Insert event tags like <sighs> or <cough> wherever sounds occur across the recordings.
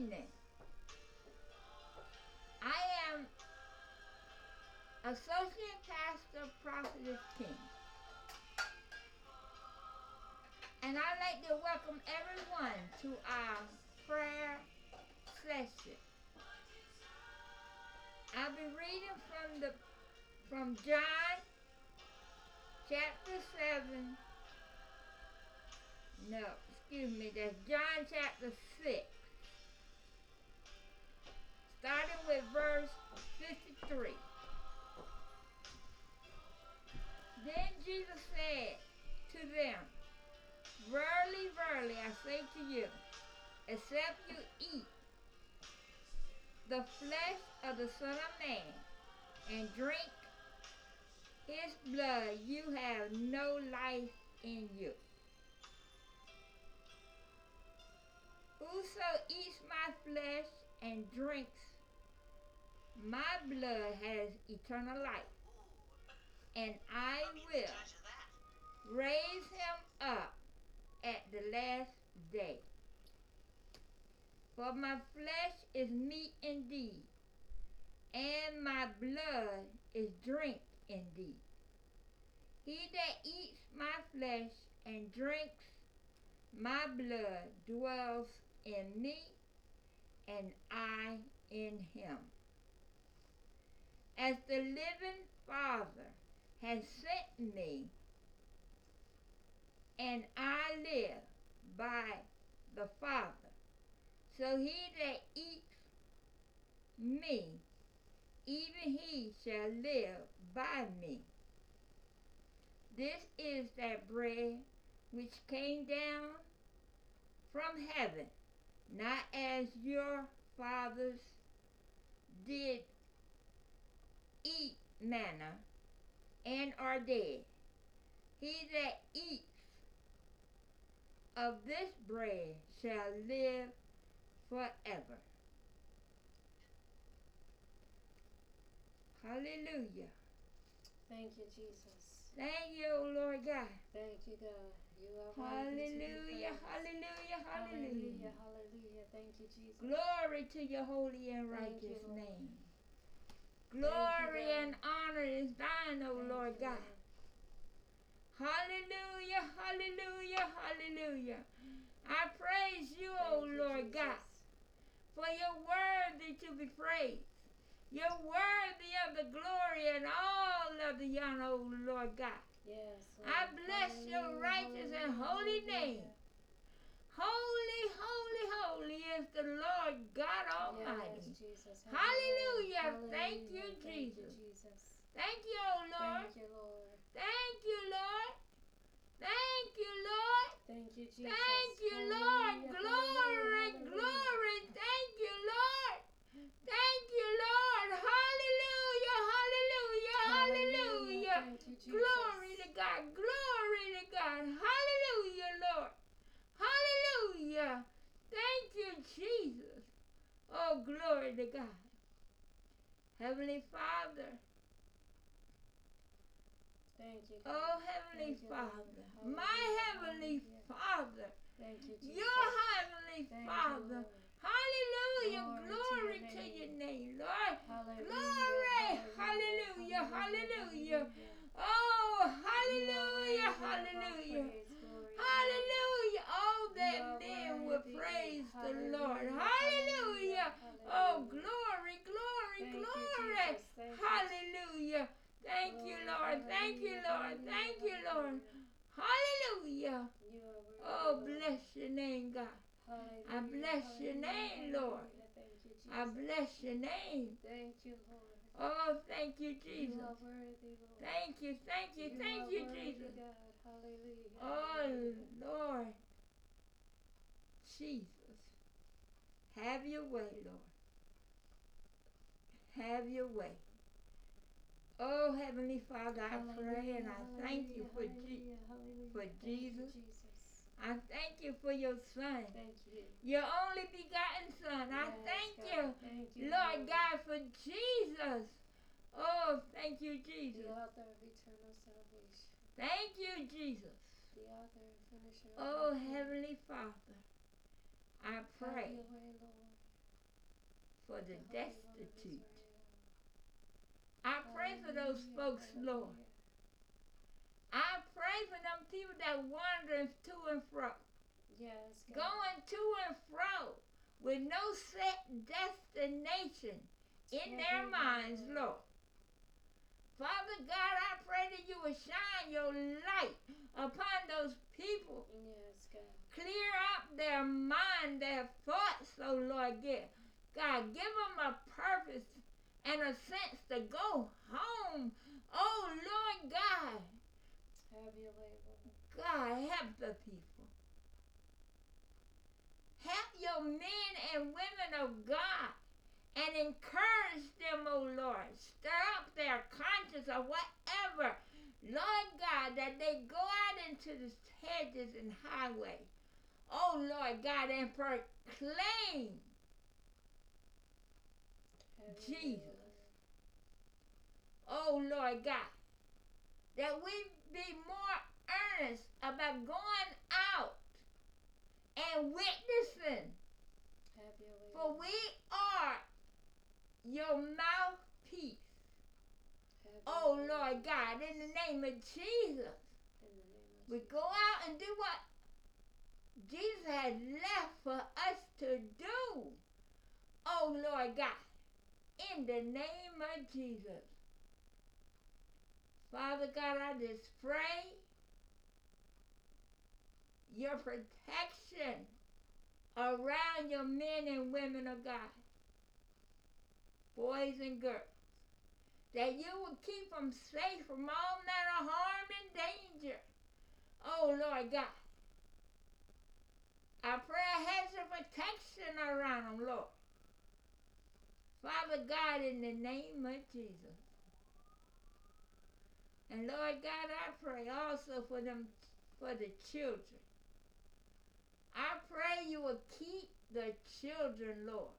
I am Associate Pastor Prophetess King. And I'd like to welcome everyone to our prayer session. I'll be reading from the from John chapter 7. No, excuse me, that's John chapter 6. Starting with verse 53. Then Jesus said to them, Verily, verily, I say to you, except you eat the flesh of the Son of Man and drink his blood, you have no life in you. Whoso eats my flesh and drinks my blood has eternal life, and I will raise him up at the last day. For my flesh is meat indeed, and my blood is drink indeed. He that eats my flesh and drinks my blood dwells in me, and I in him. As the living Father has sent me, and I live by the Father, so he that eats me, even he shall live by me. This is that bread which came down from heaven, not as your fathers did eat manna and are dead. He that eats of this bread shall live forever. Hallelujah. Thank you, Jesus. Thank you, Lord God. Thank you, God. You are Hallelujah, hallelujah, hallelujah. Hallelujah, hallelujah. Thank you, Jesus. Glory to your holy and you, righteous Lord. name. You, Glory God. and honor is thine, O Thank Lord you, God. Hallelujah, hallelujah, hallelujah. I praise you, O Thank you, Lord God, for you're worthy to be praised. You're worthy of the glory and all of the honor, O Lord God. Yes. I Lord. bless your righteous and holy name. Holy, holy, holy is the Lord God Almighty. Yes. Have. Hallelujah. Thank Hallelujah. you, Thank Jesus. you, Jesus. Thank you, O Lord. Thank you, Lord. Thank you, Lord. Thank you, Lord. Thank you, Jesus. Thank you, Lord. Hallelujah, Glory, hallelujah, glory. Thank you, Lord. Thank you, Lord. Hallelujah, hallelujah, Hallelujah. hallelujah. Thank you, Jesus. Glory to God. Glory to God. Hallelujah, Lord. Hallelujah. Thank you, Jesus. Oh, glory to God. Heavenly Father. Thank you. God. Oh, Heavenly Thank. Father. Hallelujah, My Heavenly hallelujah. Father. Thank you, Jesus. Your Heavenly Thank Father. Lord. Hallelujah. Glory Glory, to your to name. your name, Lord. Hallelujah, Glory. Hallelujah. Hallelujah. Oh, hallelujah. Hallelujah. Oh, Hallelujah. Oh, that men will praise the Lord. hallelujah. Oh, glory, glory, glory. Jesus. Thank you. Hallelujah. Thank you, Lord. Thank you, Lord. Thank you, Lord. Hallelujah. You are worthy. Oh, bless your name, God. I bless your name, Lord. hallelujah. Thank you, Jesus. I bless your name. Thank you, Lord. Oh, thank you, You Jesus. worthy, Lord. Thank you, thank you, thank are you, worthy, Jesus. Hallelujah. Oh, hallelujah. Lord. Jesus. Have your way, Lord. Have your way. Oh, Heavenly Father, I pray and I thank you for, Je- hallelujah, hallelujah. for Thank you, Jesus. Jesus. I thank you for your son, Thank you. your only begotten son. I thank God. you, Thank you, Lord God, for Jesus. Oh, thank you, The Jesus. author of eternal salvation. Thank you, Jesus. The author and finisher Oh. Heavenly Father, I pray way, Lord. for the of destitute. I pray for those folks, Lord. I pray for them people that wandering to and fro, Yes, God. going to and fro with no set destination in their Hallelujah. minds, Lord. Father God, I pray that you will shine your light upon those people. Yes, God. Clear up their mind, their thoughts, oh Lord, God. God, give them a purpose and a sense to go home. Oh Lord God, Have your way, Lord. God, help the people. Help your men and women of God and encourage them, oh Lord. Stir up their conscience or whatever, Lord God, that they go out into the hedges and highway. Oh Lord God, and proclaim Have your way, Jesus. Oh Lord God, that we be more earnest about going out and witnessing, Have your way. for we are your mouthpiece. Oh Lord God, in the name of Jesus, In the name of we go out and do what Jesus has left for us to do. Oh Lord God, in the name of Jesus. Father God, I just pray your protection around your men and women of God, boys and girls, that you will keep them safe from all manner of harm and danger. Oh, Lord God. I pray a hedge of protection around them, Lord. Father God, in the name of Jesus. And Lord God, I pray also for them, for the children. I pray you will keep the children, Lord.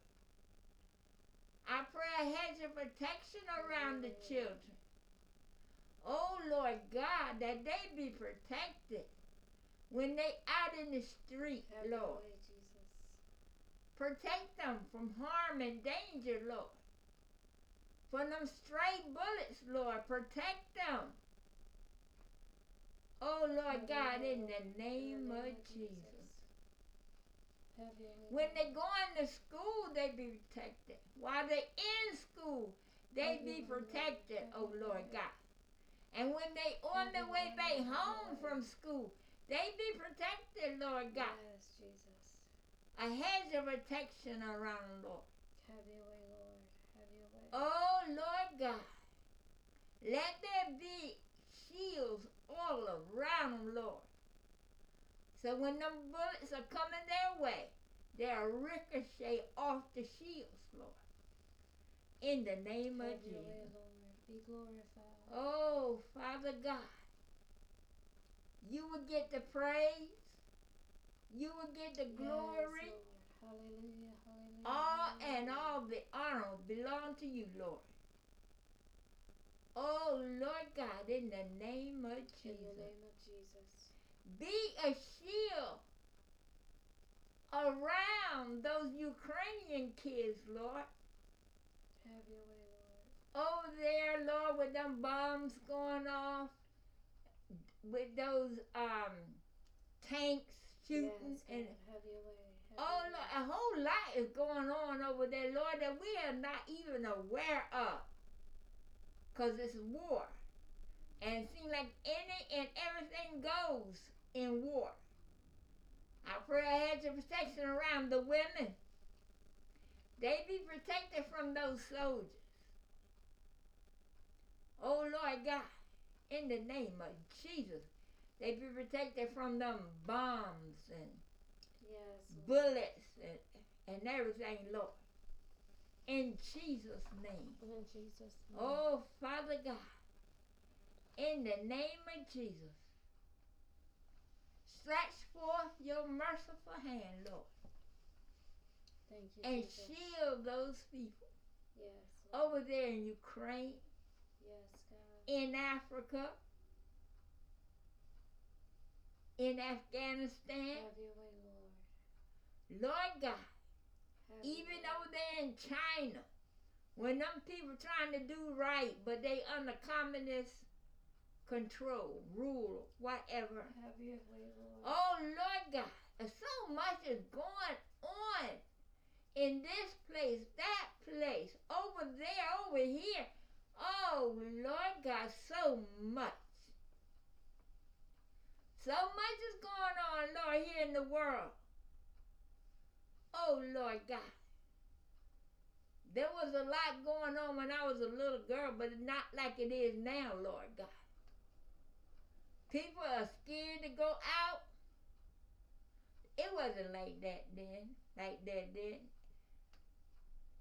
I pray a hedge of protection around the children. Oh Lord God, that they be protected when they out in the street, Have Lord. way, Protect them from harm and danger, Lord. From them stray bullets, Lord. Protect them. Oh, Lord God, in the name of Jesus. Have your way. When they going to school, they be protected. While they in school, they be your way, Lord. protected, oh Lord. God. And when they on their way back Lord. Have your home from school, they be protected, Lord God. Yes, Jesus. A hedge of protection around Lord. Have your way, Lord. Have your way. Oh Lord God, let there be shields all around them, Lord. So when them bullets are coming their way, they'll ricochet off the shields, Lord. In the name Have of way, Jesus. Lord. Be glorified. Oh, Father God, you will get the praise, you will get the glory. Yes, Hallelujah. Hallelujah. All and all the honor belong to you, Lord. Oh, Lord God, in the name of In the Jesus, name of Jesus. be a shield around those Ukrainian kids, Lord. Have your way, Lord. Over there, Lord, with them bombs going off, with those um tanks shooting, yes, and. Have your way. Have oh, your Lord, way. a whole lot is going on over there, Lord, that we are not even aware of. Because it's war. And it seems like any and everything goes in war. I pray a hedge of protection around the women. They be protected from those soldiers. Oh, Lord God, in the name of Jesus, they be protected from them bombs and Yes. Bullets and, and everything, Lord. In Jesus' name. In Jesus' name. Oh, Father God, in the name of Jesus, stretch forth your merciful hand, Lord, Thank you, and Jesus. shield those people Yes. Lord. over there in Ukraine, Yes, God. in Africa, in Afghanistan. Have your way, Lord. Lord God, Have Have your Even over there in China, when them people trying to do right, but they under communist control, rule, whatever. Have your way, Lord. Oh Lord God, and so much is going on in this place, that place, over there, over here. Oh Lord God, so much. So much is going on, Lord, here in the world. Oh Lord God. There was a lot going on when I was a little girl, but it's not like it is now, Lord God. People are scared to go out. It wasn't like that then, like that then.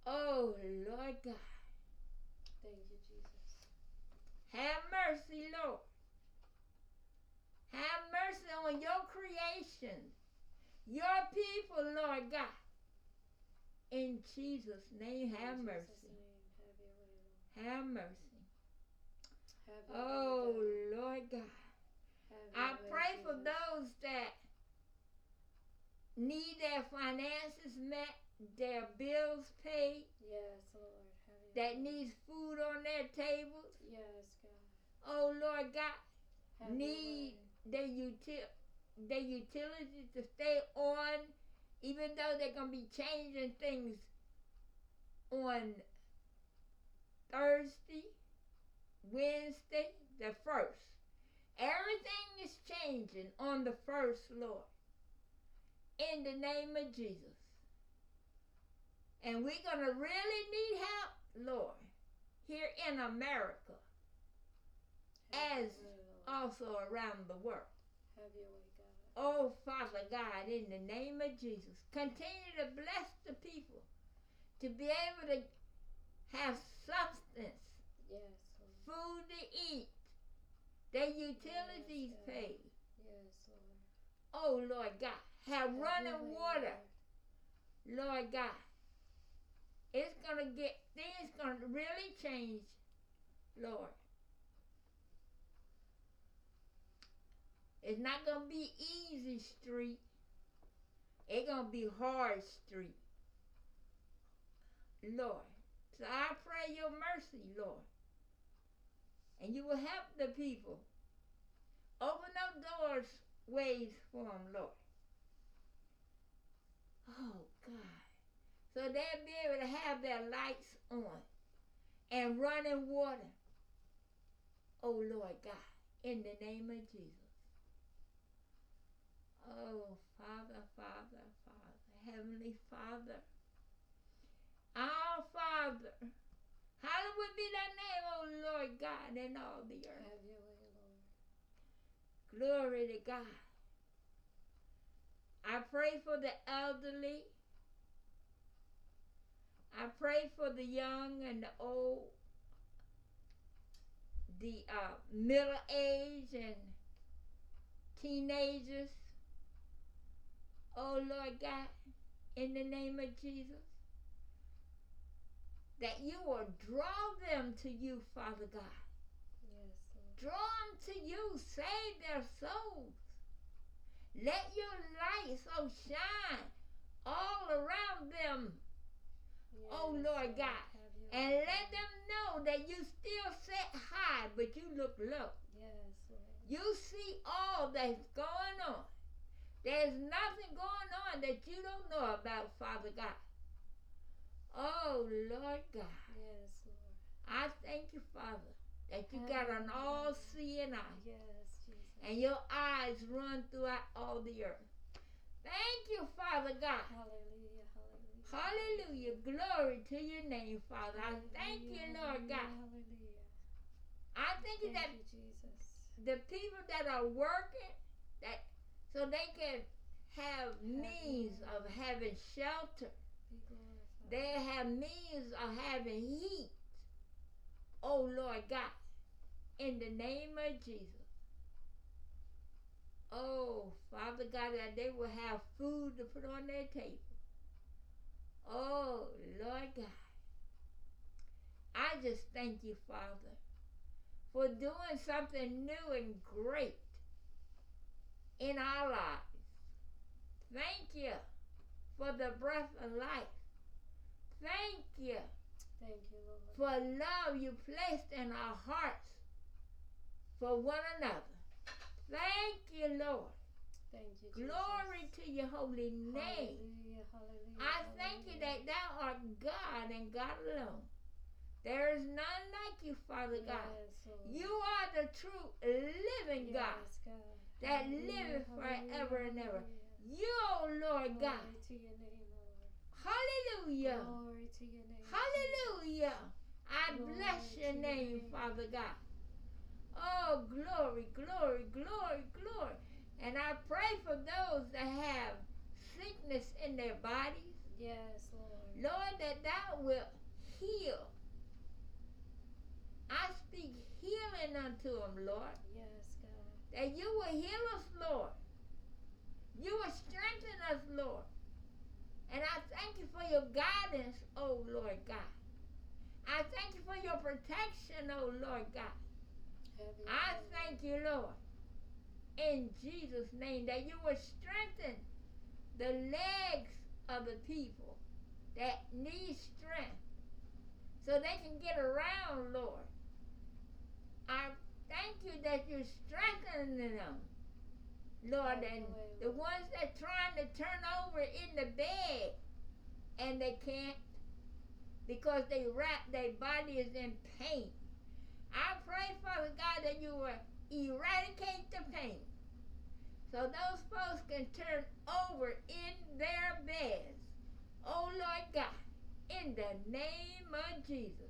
Oh, Lord God, Thank you, Jesus. have mercy, Lord. Have mercy on your creation, your people, Lord God. In Jesus' name, have In mercy. Jesus' name, have your way, Lord. Have mercy. Have Oh, way, Lord God. I way, pray for Jesus. those that need their finances met, their bills paid, Yes, Lord. Have that way. needs food on their tables. Yes, God. Oh Lord God, Have Need- their util their utilities to stay on, even though they're gonna be changing things on Thursday, Wednesday, the first. Everything is changing on the first, Lord. In the name of Jesus. And we're gonna really need help, Lord, here in America, as- your way, Lord. also around the world. Have your way. Oh, Father God, in the name of Jesus, continue to bless the people to be able to have substance, Yes, Lord. food to eat, their utilities God. paid. Yes, Lord. Oh, Lord God, have running way, water, Lord. Lord God. It's gonna get things gonna really change, Lord. It's not gonna be easy street. It's gonna be hard street. Lord. So I pray your mercy, Lord. And you will help the people. Open up doors, ways for them, Lord. Oh, God. So they'll be able to have their lights on and running water. Oh, Lord God, in the name of Jesus. Oh, Father, Father, Father, Heavenly Father. Our Father. Hallowed be thy name, O Lord God, in all the earth. Have your way, Lord. Glory to God. I pray for the elderly. I pray for the young and the old, the uh, middle age and teenagers. Oh Lord God, in the name of Jesus, that you will draw them to you, Father God. Yes. Draw them to you. Save their souls. Let your light so shine all around them. Oh, Lord God. And let them know that you still sit high, but you look low. Yes, Lord. You see all that's going on. There's nothing going on that you don't know about, Father God. Oh, Lord God. Yes, Lord. I thank you, Father, that you got an all seeing eye. Yes, Jesus. and your eyes run throughout all the earth. Thank you, Father God. Hallelujah, hallelujah. Hallelujah. Glory to your name, Father. I thank you, Lord God. Hallelujah. I thank you Thank that you, Jesus. the people that are working, that so they can have means of having shelter. They have means of having heat. Oh Lord God, in the name of Jesus. Oh, Father God, that they will have food to put on their table. Oh, Lord God. I just thank you, Father, for doing something new and great in our lives. Thank you for the breath of life thank you Thank you, Lord. for love you placed in our hearts for one another. Thank you, Lord. Thank you, Jesus. Glory to your holy name. Hallelujah, hallelujah. I thank you that thou art God and God alone. There is none like you, Father God. Lord. You are the true living God God. That liveth forever and ever. You, O Lord God. To your name, Hallelujah. Glory to your name. Hallelujah. I bless your name. Father God. Oh, glory, glory, glory, glory. And I pray for those that have sickness in their bodies. Yes, Lord. Lord, that thou wilt heal. I speak healing unto them, Lord. Yes. That you will heal us, Lord. You will strengthen us, Lord. And I thank you for your guidance, oh Lord God. I thank you for your protection, oh Lord God. I thank you, Lord, in Jesus' name, that you will strengthen the legs of the people that need strength so they can get around, Lord. I thank you that you're strengthening them, Lord, and the ones that trying to turn over in the bed and they can't because they wrap their bodies in pain. I pray, Father God, that you will eradicate the pain so those folks can turn over in their beds. Oh Lord God, in the name of Jesus.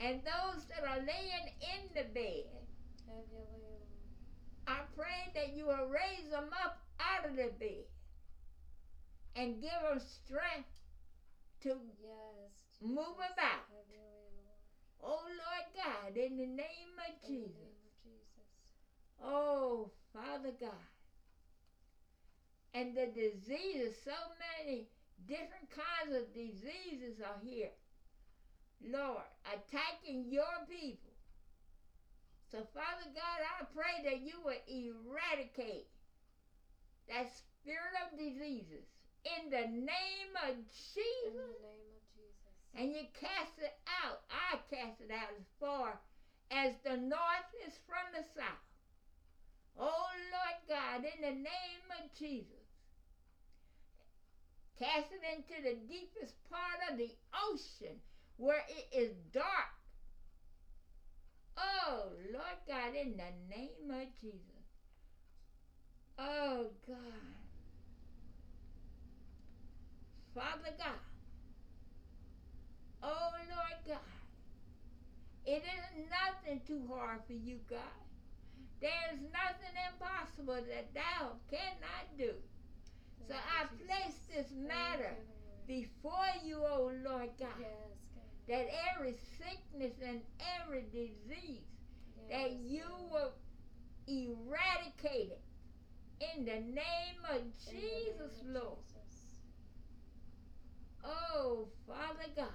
And those that are laying in the bed, Have your way, Lord. I pray that you will raise them up out of the bed and give them strength to Yes. Move about. Have your way, Lord. Oh Lord God, in the name of In Jesus. name of Jesus. Oh Father God. And the diseases, so many different kinds of diseases are here. Lord, attacking your people. So Father God, I pray that you will eradicate that spirit of diseases in the name of In Jesus. the name of Jesus. and you cast it out. I cast it out as far as the north is from the south. Oh Lord God, in the name of Jesus, cast it into the deepest part of the ocean where it is dark. Oh Lord God, in the name of Jesus. Oh God. Father God. Oh Lord God. It is nothing too hard for you, God. There is nothing impossible that thou cannot do. So I place this matter before you, O Lord God, Yes, God. That every sickness and every disease, that you will eradicate it in the name of In the name Jesus, of Lord. Jesus. Oh, Father God,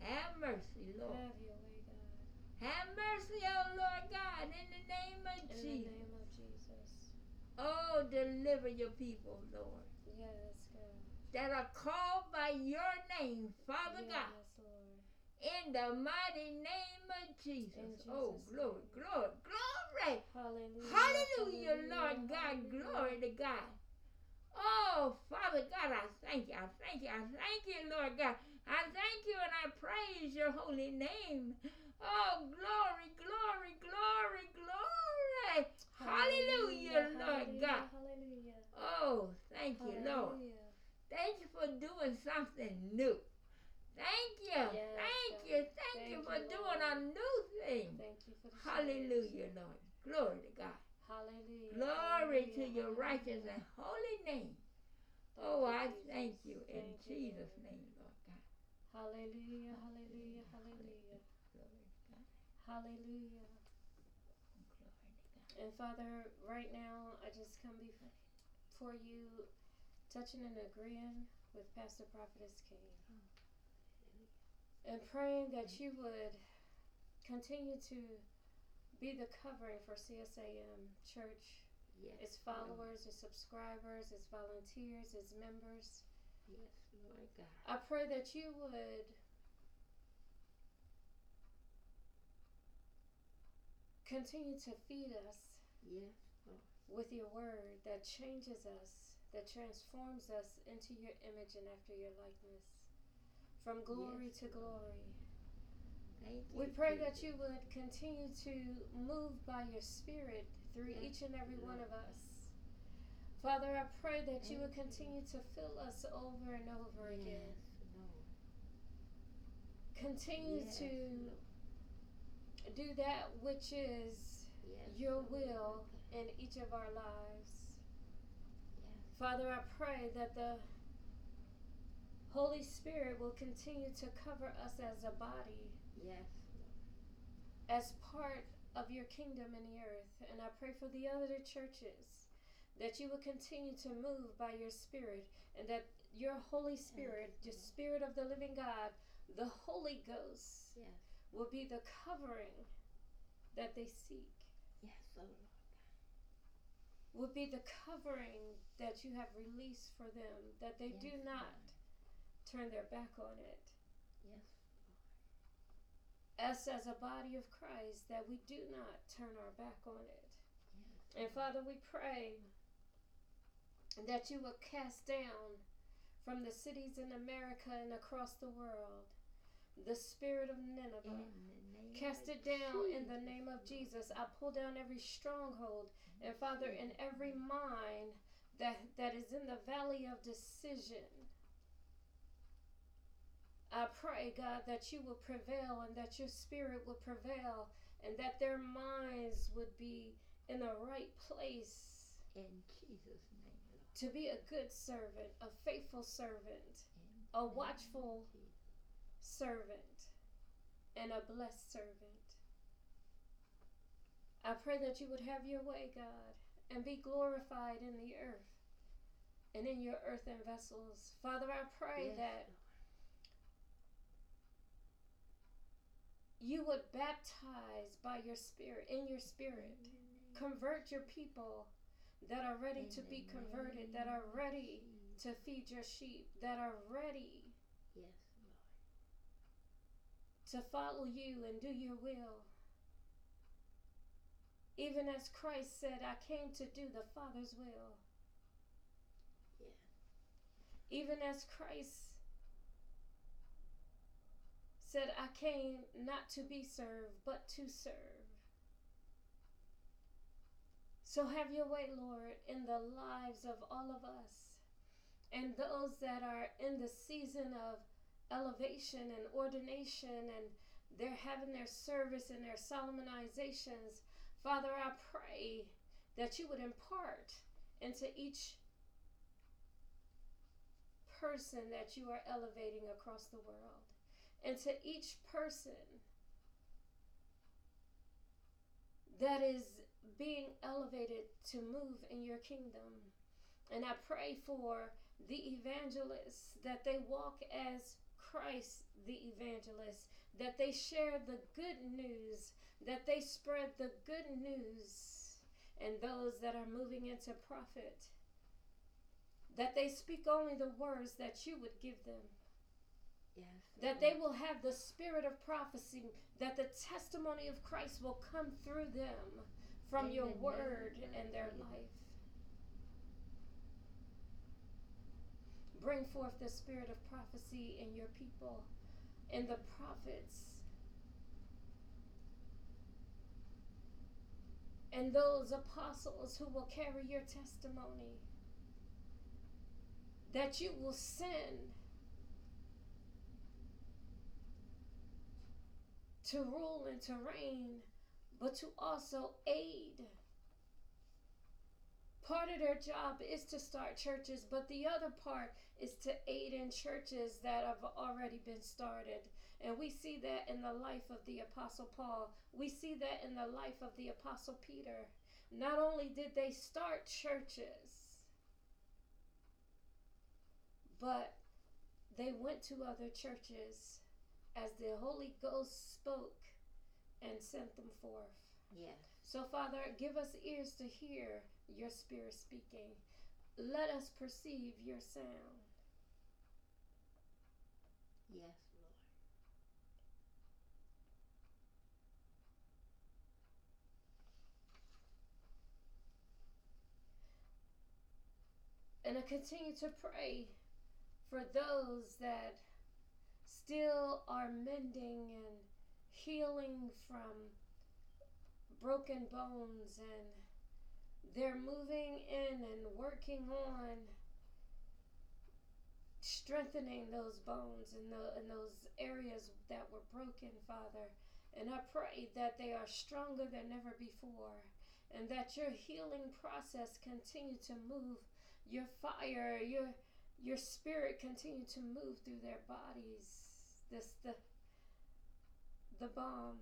have mercy, Lord. Have your way, God. Have mercy, oh Lord God, in the name of In Jesus. name of Jesus. Oh, deliver your people, Lord, Yes, God. that are called by your name, Father yes, God. In the mighty name of Jesus. In oh, glory, glory, glory. Hallelujah. Hallelujah, Lord God, glory to God. Oh, Father God, I thank you. I thank you. I thank you, Lord God. I thank you and I praise your holy name. Oh, glory, glory, glory, glory. Hallelujah, Lord hallelujah, God. Hallelujah. Oh, thank you, Lord. Thank you for doing something new. Thank you. Yes, thank God. you. Thank, you for you, doing a new thing. Thank you for the Hallelujah. Lord. Glory to God. Hallelujah. Glory to your righteous and holy name. Thank Oh, you, I thank you in Thank Jesus' Lord. name, Lord God. Hallelujah, hallelujah, hallelujah. Glory to God. Hallelujah. Glory to God. And Father, right now, I just come before you, touching and agreeing with Pastor Prophetess King. And praying that you would continue to be the covering for CSAM Church, Yes. its Lord. followers, its subscribers, its volunteers, its members. Yes, Lord God. I pray that you would continue to feed us Yes. with your word that changes us, that transforms us into your image and after your likeness. From glory Yes, to glory. Thank you. We pray that you would continue to move by your spirit through Yes, each and every one of us. Father, I pray that you would Thank you. continue to fill us over and over again. Yes, Lord. Continue to do that which is your will in each of our lives. Father, I pray that the Holy Spirit will continue to cover us as a body, Yes. as part of your kingdom in the earth. And I pray for the other churches that you will continue to move by your Spirit and that your Holy Spirit, the Spirit of the living God, the Holy Ghost, Yes. will be the covering that they seek. Yes, oh Lord. Would be the covering that you have released for them, that they do not Lord. Turn their back on it. Yes. Us as a body of Christ, that we do not turn our back on it. Yes. And Father, we pray that you will cast down from the cities in America and across the world the spirit of Nineveh. In the name Cast it down in the name of Jesus. I pull down every stronghold and Father in every mind that that is in the valley of decision. I pray, God, that you will prevail and that your spirit will prevail and that their minds would be in the right place In Jesus' name, Lord. to be a good servant, a faithful servant, In a the name of watchful servant, and a blessed servant. I pray that you would have your way, God, and be glorified in the earth and in your earthen vessels. Father, I pray Yes, that you would baptize by your spirit, in your spirit. Convert your people that are ready to be converted, that are ready to feed your sheep, that are ready Yes, Lord. to follow you and do your will. Even as Christ said, I came to do the Father's will. Yes. Even as Christ said, I came not to be served, but to serve. So have your way, Lord, in the lives of all of us and those that are in the season of elevation and ordination and they're having their service and their solemnizations. Father, I pray that you would impart into each person that you are elevating across the world, and to each person that is being elevated to move in your kingdom. And I pray for the evangelists that they walk as Christ the evangelist, that they share the good news, that they spread the good news, and those that are moving into prophet, that they speak only the words that you would give them Yes. that they will have the spirit of prophecy, that the testimony of Christ will come through them from In your word and their life. Bring forth the spirit of prophecy in your people, in the prophets, and those apostles who will carry your testimony. That you will send to rule and to reign, but to also aid. Part of their job is to start churches, but the other part is to aid in churches that have already been started. And we see that in the life of the Apostle Paul. We see that in the life of the Apostle Peter. Not only did they start churches, but they went to other churches as the Holy Ghost spoke and sent them forth. Yeah. So, Father, give us ears to hear your Spirit speaking. Let us perceive your sound. Yes, Lord. And I continue to pray for those that still are mending and healing from broken bones and they're moving in and working on strengthening those bones and, the, and those areas that were broken, Father. And I pray that they are stronger than ever before and that your healing process continue to move your fire your your spirit continue to move through their bodies. This the the balm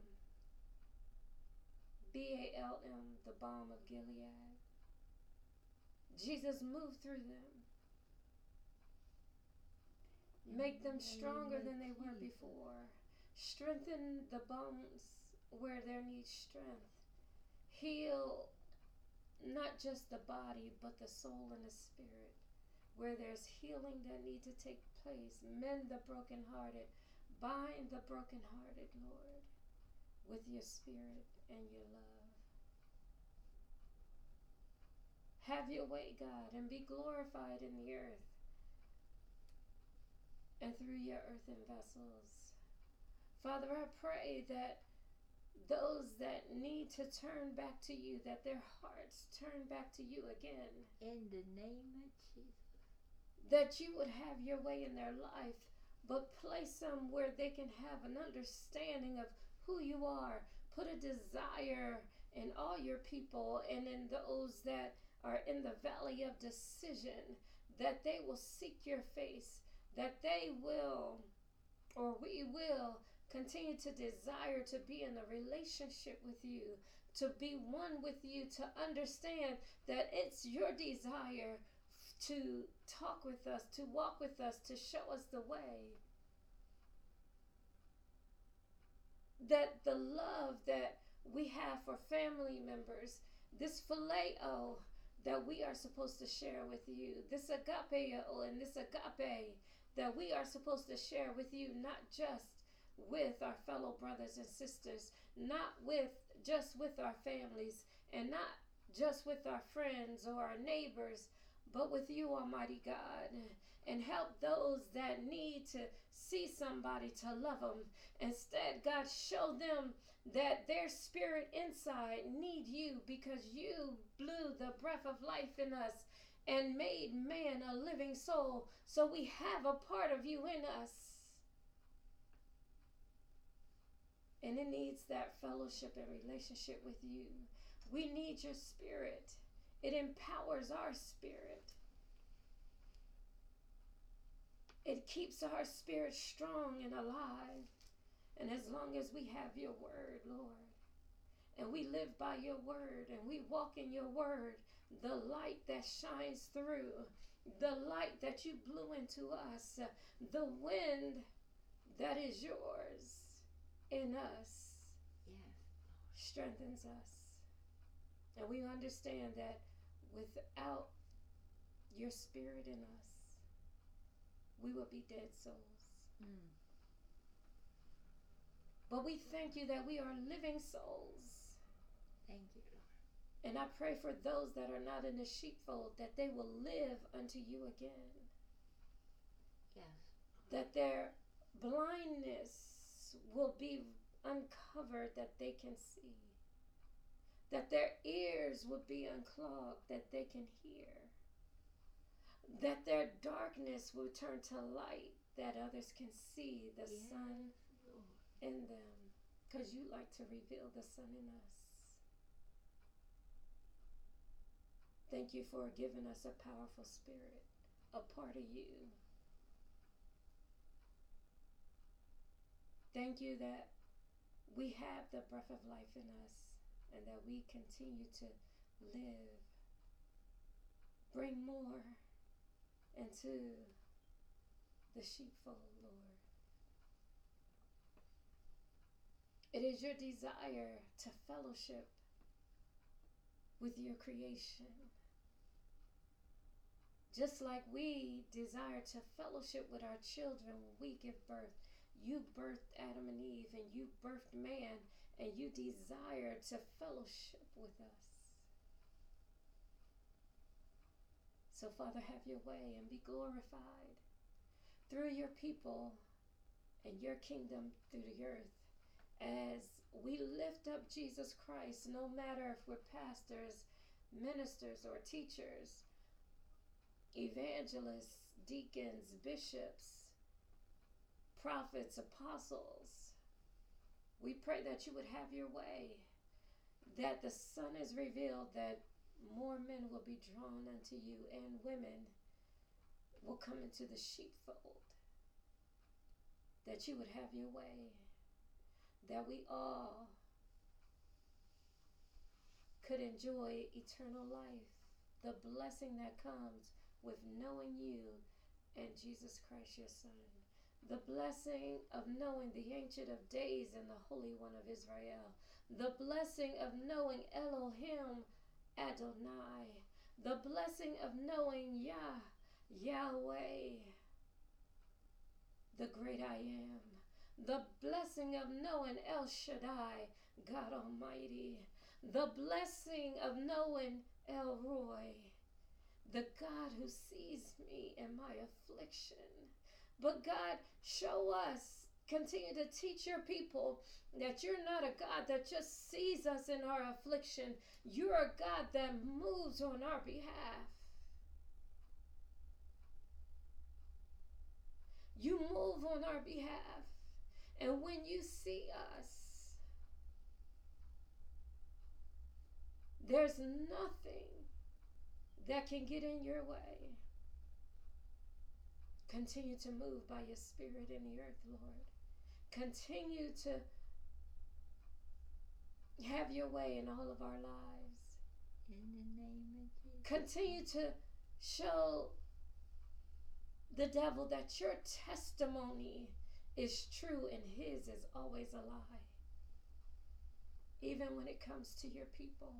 b-a-l-m the balm of gilead. Jesus move through them. Make them stronger than they were before. Strengthen the bones where there needs strength. Heal not just the body, but the soul and the spirit. Where there's healing that need to take place, mend the brokenhearted, bind the brokenhearted, Lord, with your spirit and your love. Have your way, God, and be glorified in the earth and through your earthen vessels. Father, I pray that those that need to turn back to you, that their hearts turn back to you again. In the name of Jesus. That you would have your way in their life, but place them where they can have an understanding of who you are. Put a desire in all your people and in those that are in the valley of decision, that they will seek your face, that they will, or we will, Continue to desire to be in a relationship with you, to be one with you, to understand that it's your desire to talk with us, to walk with us, to show us the way. That the love that we have for family members, this phileo that we are supposed to share with you, this agapeo and this agape that we are supposed to share with you, not just with our fellow brothers and sisters, not with just with our families and not just with our friends or our neighbors, but with you, Almighty God, and help those that need to see somebody to love them. Instead, God, show them that their spirit inside need you because you blew the breath of life in us and made man a living soul. So we have a part of you in us. And it needs that fellowship and relationship with you. We need your spirit, it empowers our spirit. It keeps our spirit strong and alive. And as long as we have your word, Lord, and we live by your word and we walk in your word, the light that shines through, the light that you blew into us, the wind that is yours in us yes. strengthens us. And we understand that without your spirit in us, we will be dead souls. Mm. But we thank you that we are living souls. Thank you, Lord. And I pray for those that are not in the sheepfold that they will live unto you again. Yes. That their blindness will be uncovered that they can see. That their ears will be unclogged that they can hear. That their darkness will turn to light that others can see the yes, sun in them. Because you like to reveal the sun in us. Thank you for giving us a powerful spirit, a part of you Thank you that we have the breath of life in us and that we continue to live. Bring more into the sheepfold, Lord. It is your desire to fellowship with your creation. Just like we desire to fellowship with our children when we give birth, you birthed Adam and Eve and you birthed man and you desire to fellowship with us. So, Father, have your way and be glorified through your people and your kingdom through the earth as we lift up Jesus Christ, no matter if we're pastors, ministers, or teachers, evangelists, deacons, bishops, prophets, apostles. We pray that you would have your way, that the Son is revealed, that more men will be drawn unto you, and women will come into the sheepfold, that you would have your way, that we all could enjoy eternal life, the blessing that comes with knowing you and Jesus Christ, your Son. The blessing of knowing the Ancient of Days and the Holy One of Israel. The blessing of knowing Elohim Adonai. The blessing of knowing Yah, Yahweh, the great I am. The blessing of knowing El Shaddai, God Almighty. The blessing of knowing El Roi, the God who sees me in my affliction. But God, show us, continue to teach your people that you're not a God that just sees us in our affliction. You're a God that moves on our behalf. You move on our behalf. And when you see us, there's nothing that can get in your way. Continue to move by your spirit in the earth, Lord. Continue to have your way in all of our lives. In the name of Jesus. Continue to show the devil that your testimony is true and his is always a lie. Even when it comes to your people.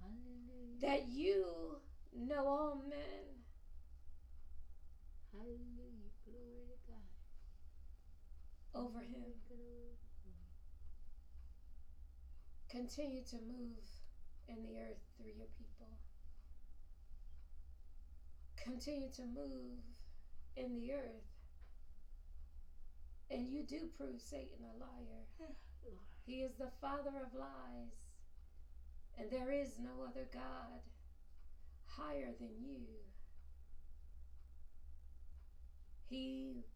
Hallelujah. That you know all men. Hallelujah. Glory to God. over him. Continue to move in the earth through your people. Continue to move in the earth. And you do prove Satan a liar. <sighs> He is the father of lies. And there is no other God higher than you. He,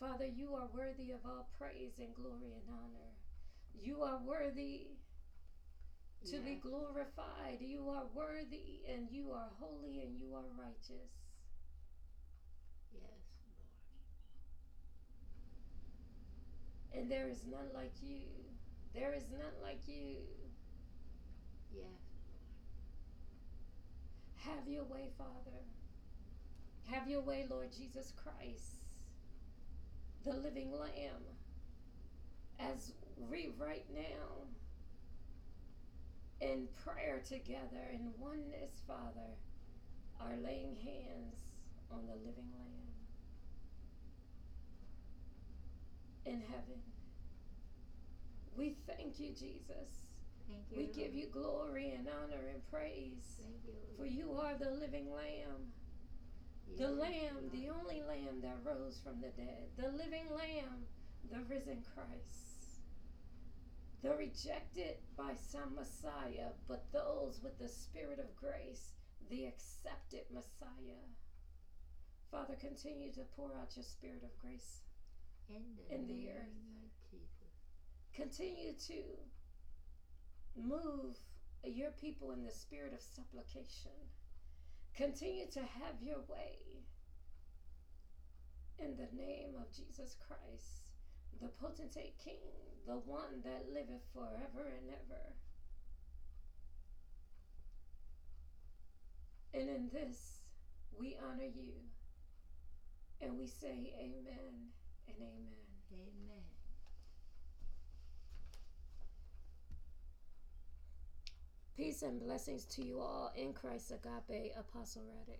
Father, you are worthy of all praise and glory and honor. You are worthy to be glorified. You are worthy and you are holy and you are righteous. Yes, Lord. And there is none like you. There is none like you. Yes, Have your way, Father. Have your way, Lord Jesus Christ, the living Lamb, as we right now in prayer together in oneness, Father, are laying hands on the living Lamb in heaven. We thank you, Jesus. Thank you. We give you glory and honor and praise. Thank you. For you are the living Lamb, the Lamb, the only Lamb that rose from the dead, the living Lamb, the risen Christ, the rejected by some Messiah, but those with the Spirit of grace, the accepted Messiah. Father, continue to pour out your Spirit of grace. in the, in the earth. Continue to move your people in the spirit of supplication. Continue to have your way. In the name of Jesus Christ, the potentate King, the one that liveth forever and ever. And in this, we honor you. And we say amen and amen. Amen. Peace and blessings to you all in Christ Agape, Apostle Radic.